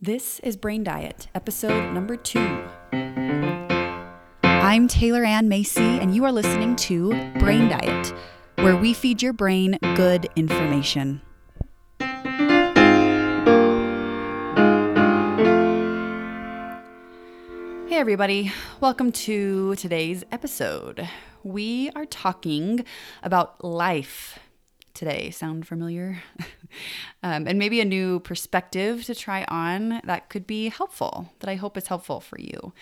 This is Brain Diet, episode number two. I'm Taylor Ann Macy, and you are listening to Brain Diet, where we feed your brain good information. Hey, everybody, welcome to today's episode. We are talking about life today. Sound familiar? um, and maybe a new perspective to try on that could be helpful, that I hope is helpful for you.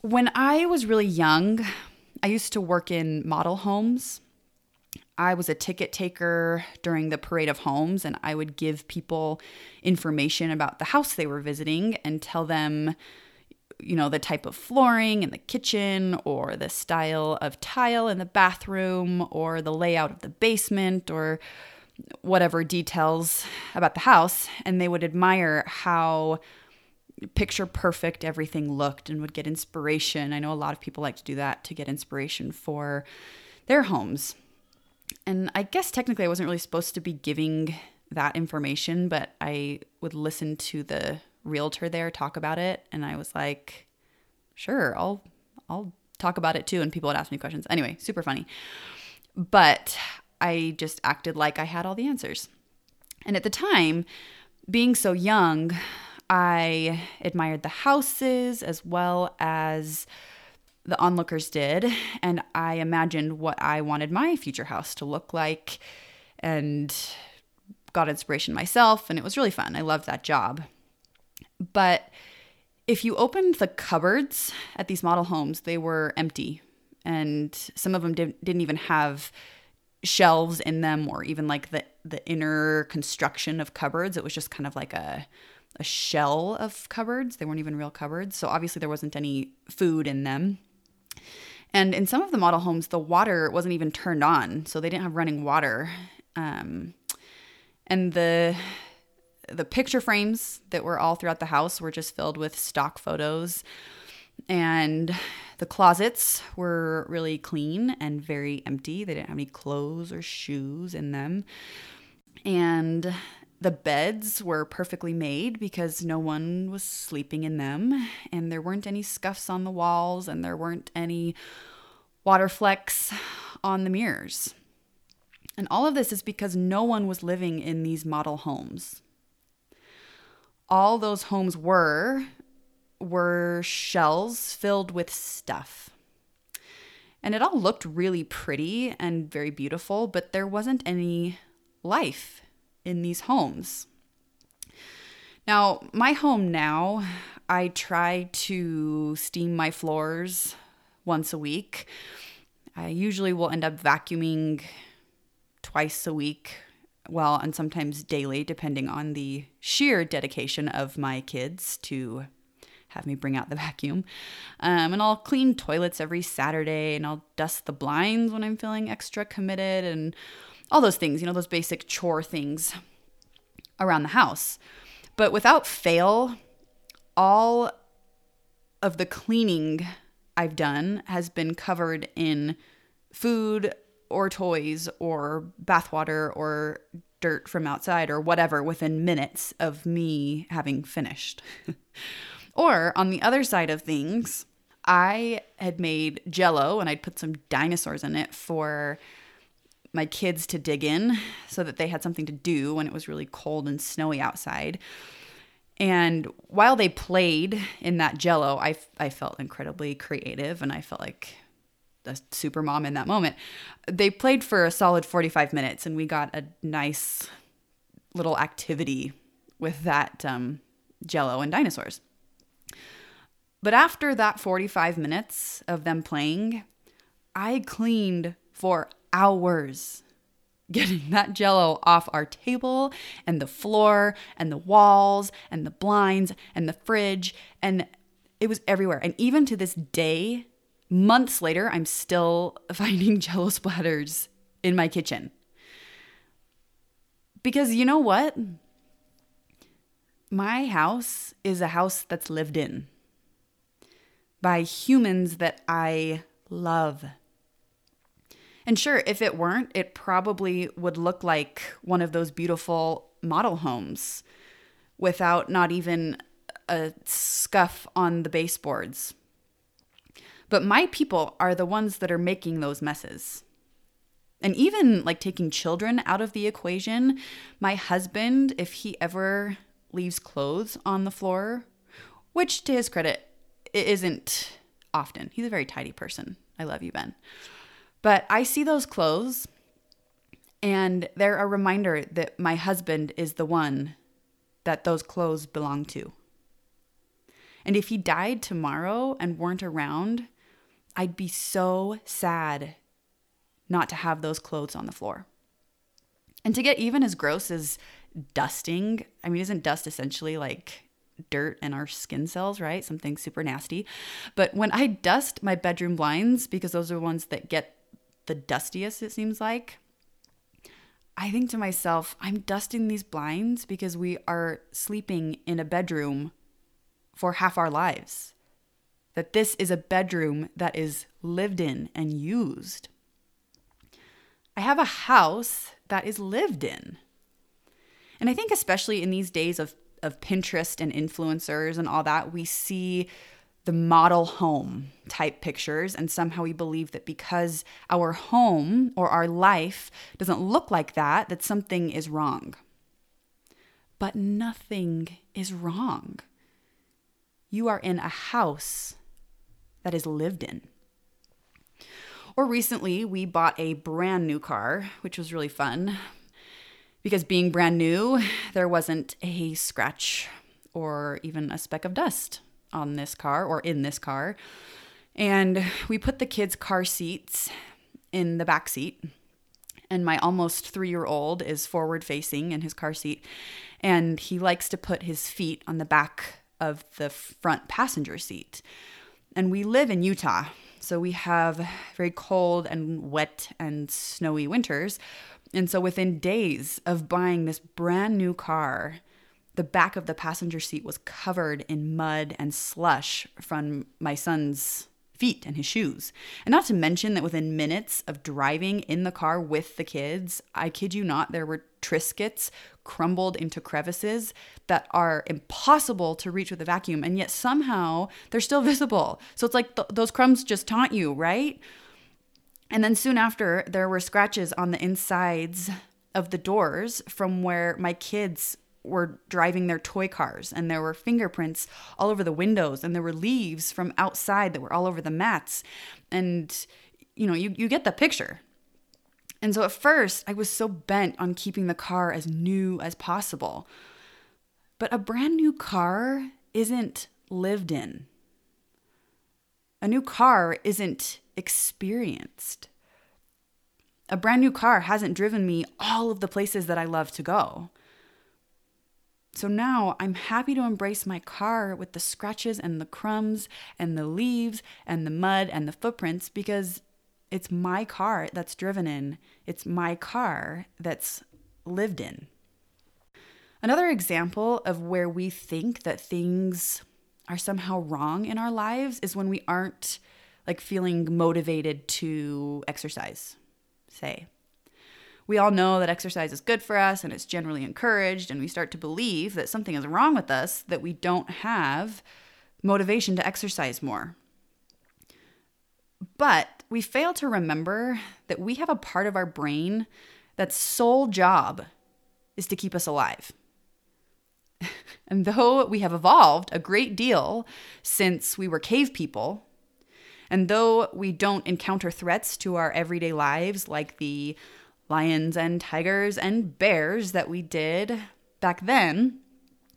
When I was really young, I used to work in model homes. I was a ticket taker during the parade of homes, and I would give people information about the house they were visiting and tell them you know, the type of flooring in the kitchen or the style of tile in the bathroom or the layout of the basement or whatever details about the house. And they would admire how picture perfect everything looked and would get inspiration. I know a lot of people like to do that to get inspiration for their homes. And I guess technically I wasn't really supposed to be giving that information, but I would listen to the realtor there talk about it and I was like, sure, I'll I'll talk about it too and people would ask me questions. Anyway, super funny. But I just acted like I had all the answers. And at the time, being so young, I admired the houses as well as the onlookers did. And I imagined what I wanted my future house to look like and got inspiration myself. And it was really fun. I loved that job. But if you opened the cupboards at these model homes, they were empty. And some of them did, didn't even have shelves in them or even like the, the inner construction of cupboards. It was just kind of like a, a shell of cupboards. They weren't even real cupboards. So obviously there wasn't any food in them. And in some of the model homes, the water wasn't even turned on. So they didn't have running water. Um, and the the picture frames that were all throughout the house were just filled with stock photos. And the closets were really clean and very empty. They didn't have any clothes or shoes in them. And the beds were perfectly made because no one was sleeping in them. And there weren't any scuffs on the walls and there weren't any water flecks on the mirrors. And all of this is because no one was living in these model homes all those homes were were shells filled with stuff. And it all looked really pretty and very beautiful, but there wasn't any life in these homes. Now, my home now, I try to steam my floors once a week. I usually will end up vacuuming twice a week well, and sometimes daily, depending on the sheer dedication of my kids to have me bring out the vacuum. Um, and I'll clean toilets every Saturday and I'll dust the blinds when I'm feeling extra committed and all those things, you know, those basic chore things around the house. But without fail, all of the cleaning I've done has been covered in food or toys or bathwater or dirt from outside or whatever within minutes of me having finished. or on the other side of things, I had made jello and I'd put some dinosaurs in it for my kids to dig in so that they had something to do when it was really cold and snowy outside. And while they played in that jello, I, I felt incredibly creative and I felt like a super mom in that moment. They played for a solid 45 minutes and we got a nice little activity with that um, jello and dinosaurs. But after that 45 minutes of them playing, I cleaned for hours getting that jello off our table and the floor and the walls and the blinds and the fridge and it was everywhere. And even to this day, months later, I'm still finding jello splatters in my kitchen. Because you know what? My house is a house that's lived in by humans that I love. And sure, if it weren't, it probably would look like one of those beautiful model homes without not even a scuff on the baseboards. But my people are the ones that are making those messes. And even like taking children out of the equation, my husband, if he ever leaves clothes on the floor, which to his credit, it isn't often. He's a very tidy person. I love you, Ben. But I see those clothes and they're a reminder that my husband is the one that those clothes belong to. And if he died tomorrow and weren't around, I'd be so sad not to have those clothes on the floor. And to get even as gross as dusting, I mean, isn't dust essentially like dirt in our skin cells, right? Something super nasty. But when I dust my bedroom blinds, because those are the ones that get the dustiest, it seems like, I think to myself, I'm dusting these blinds because we are sleeping in a bedroom for half our lives. That this is a bedroom that is lived in and used. I have a house that is lived in. And I think, especially in these days of, of Pinterest and influencers and all that, we see the model home type pictures. And somehow we believe that because our home or our life doesn't look like that, that something is wrong. But nothing is wrong. You are in a house that is lived in. Or recently, we bought a brand new car, which was really fun because being brand new, there wasn't a scratch or even a speck of dust on this car or in this car. And we put the kids' car seats in the back seat. And my almost three year old is forward facing in his car seat. And he likes to put his feet on the back of the front passenger seat. And we live in Utah. So we have very cold and wet and snowy winters. And so within days of buying this brand new car, the back of the passenger seat was covered in mud and slush from my son's feet and his shoes. And not to mention that within minutes of driving in the car with the kids, I kid you not, there were Triscuits crumbled into crevices that are impossible to reach with a vacuum. And yet somehow they're still visible. So it's like th- those crumbs just taunt you, right? And then soon after, there were scratches on the insides of the doors from where my kids were driving their toy cars and there were fingerprints all over the windows and there were leaves from outside that were all over the mats and you know you, you get the picture and so at first i was so bent on keeping the car as new as possible. But a brand new car isn't lived in. A new car isn't experienced. A brand new car hasn't driven me all of the places that i love to go. So now I'm happy to embrace my car with the scratches and the crumbs and the leaves and the mud and the footprints because it's my car that's driven in. It's my car that's lived in. Another example of where we think that things are somehow wrong in our lives is when we aren't like feeling motivated to exercise, say. We all know that exercise is good for us and it's generally encouraged, and we start to believe that something is wrong with us that we don't have motivation to exercise more. But we fail to remember that we have a part of our brain that's sole job is to keep us alive. and though we have evolved a great deal since we were cave people, and though we don't encounter threats to our everyday lives like the lions and tigers and bears that we did back then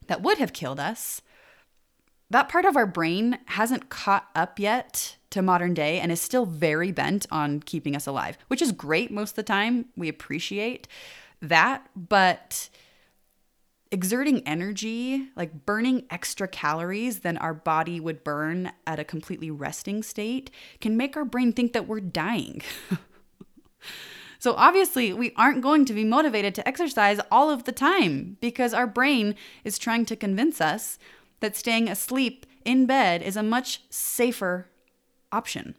that would have killed us, that part of our brain hasn't caught up yet to modern day and is still very bent on keeping us alive, which is great most of the time. We appreciate that, but exerting energy, like burning extra calories than our body would burn at a completely resting state, can make our brain think that we're dying. So obviously, we aren't going to be motivated to exercise all of the time because our brain is trying to convince us that staying asleep in bed is a much safer option.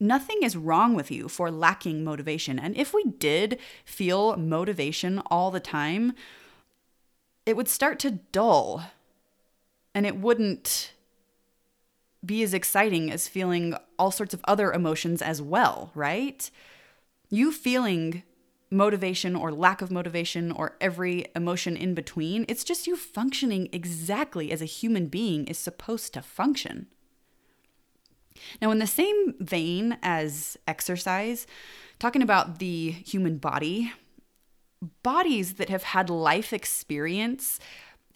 Nothing is wrong with you for lacking motivation. And if we did feel motivation all the time, it would start to dull and it wouldn't be as exciting as feeling all sorts of other emotions as well, right? You feeling motivation or lack of motivation or every emotion in between, it's just you functioning exactly as a human being is supposed to function. Now, in the same vein as exercise, talking about the human body, bodies that have had life experience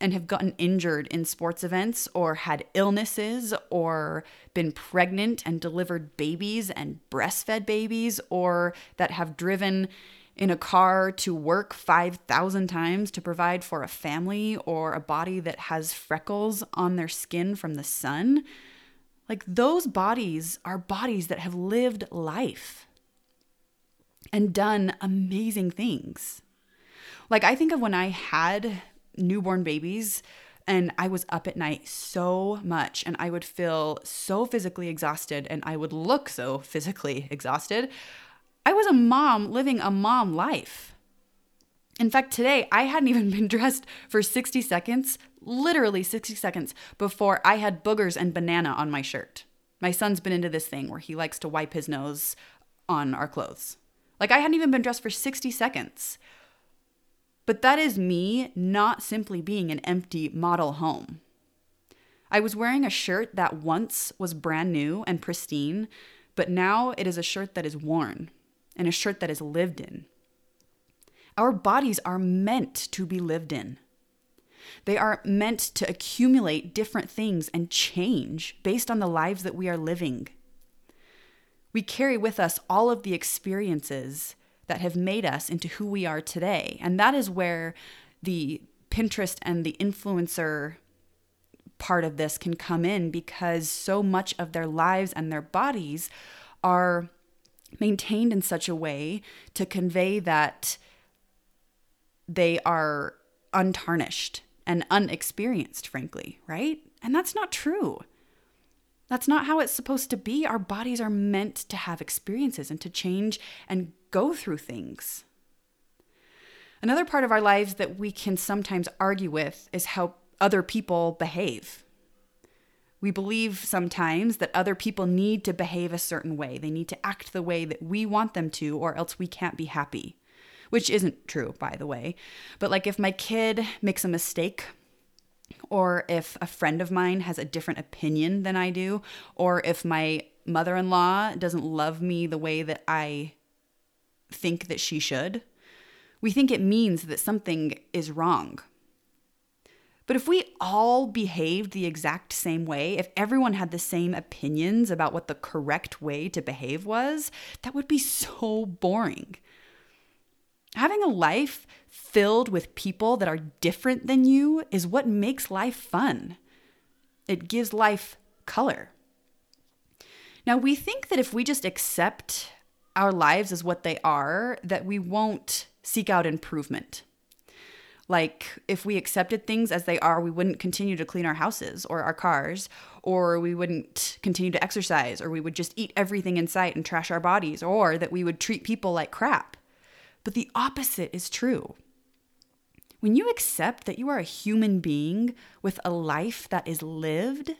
and have gotten injured in sports events or had illnesses or been pregnant and delivered babies and breastfed babies or that have driven in a car to work 5,000 times to provide for a family or a body that has freckles on their skin from the sun. Like those bodies are bodies that have lived life and done amazing things. Like I think of when I had newborn babies and I was up at night so much and I would feel so physically exhausted and I would look so physically exhausted. I was a mom living a mom life. In fact, today I hadn't even been dressed for 60 seconds, literally 60 seconds, before I had boogers and banana on my shirt. My son's been into this thing where he likes to wipe his nose on our clothes. Like I hadn't even been dressed for 60 seconds. But that is me not simply being an empty model home. I was wearing a shirt that once was brand new and pristine, but now it is a shirt that is worn and a shirt that is lived in. Our bodies are meant to be lived in. They are meant to accumulate different things and change based on the lives that we are living. We carry with us all of the experiences that have made us into who we are today. And that is where the Pinterest and the influencer part of this can come in because so much of their lives and their bodies are maintained in such a way to convey that they are untarnished and unexperienced, frankly, right? And that's not true. That's not how it's supposed to be. Our bodies are meant to have experiences and to change and go through things. Another part of our lives that we can sometimes argue with is how other people behave. We believe sometimes that other people need to behave a certain way. They need to act the way that we want them to, or else we can't be happy. Which isn't true, by the way. But like if my kid makes a mistake or if a friend of mine has a different opinion than I do, or if my mother in law doesn't love me the way that I think that she should, we think it means that something is wrong. But if we all behaved the exact same way, if everyone had the same opinions about what the correct way to behave was, that would be so boring. Having a life filled with people that are different than you is what makes life fun. It gives life color. Now, we think that if we just accept our lives as what they are, that we won't seek out improvement. Like, if we accepted things as they are, we wouldn't continue to clean our houses or our cars, or we wouldn't continue to exercise, or we would just eat everything in sight and trash our bodies, or that we would treat people like crap. But the opposite is true. When you accept that you are a human being with a life that is lived,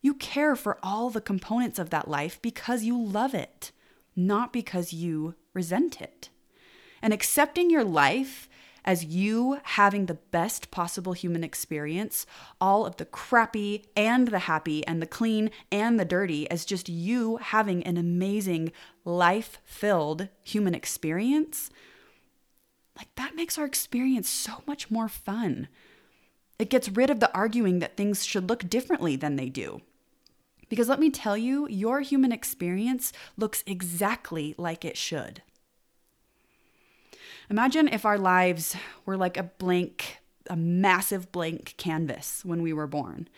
you care for all the components of that life because you love it, not because you resent it. And accepting your life as you having the best possible human experience, all of the crappy and the happy and the clean and the dirty, as just you having an amazing life filled human experience, like that makes our experience so much more fun. It gets rid of the arguing that things should look differently than they do. Because let me tell you, your human experience looks exactly like it should. Imagine if our lives were like a blank, a massive blank canvas when we were born.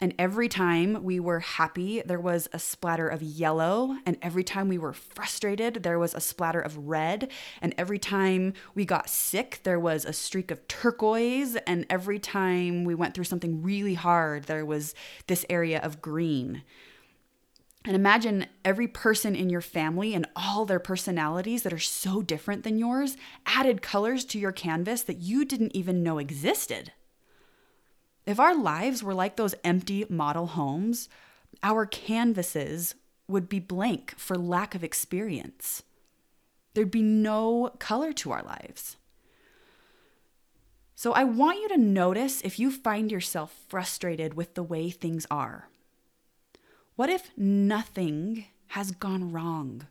And every time we were happy, there was a splatter of yellow. And every time we were frustrated, there was a splatter of red. And every time we got sick, there was a streak of turquoise. And every time we went through something really hard, there was this area of green. And imagine every person in your family and all their personalities that are so different than yours added colors to your canvas that you didn't even know existed. If our lives were like those empty model homes, our canvases would be blank for lack of experience. There'd be no color to our lives. So I want you to notice if you find yourself frustrated with the way things are. What if nothing has gone wrong?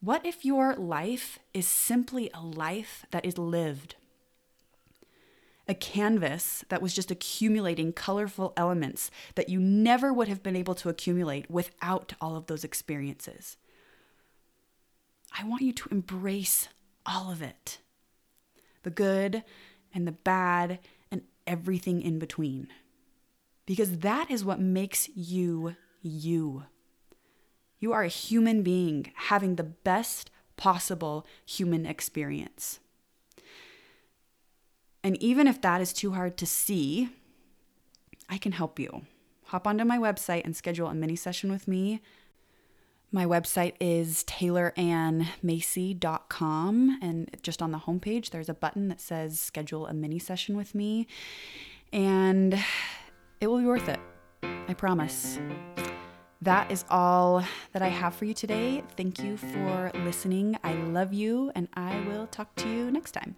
What if your life is simply a life that is lived? A canvas that was just accumulating colorful elements that you never would have been able to accumulate without all of those experiences. I want you to embrace all of it the good and the bad and everything in between because that is what makes you you. You are a human being having the best possible human experience. And even if that is too hard to see, I can help you. Hop onto my website and schedule a mini session with me. My website is taylorannmacy.com. And just on the homepage, there's a button that says schedule a mini session with me. And it will be worth it. I promise. That is all that I have for you today. Thank you for listening. I love you, and I will talk to you next time.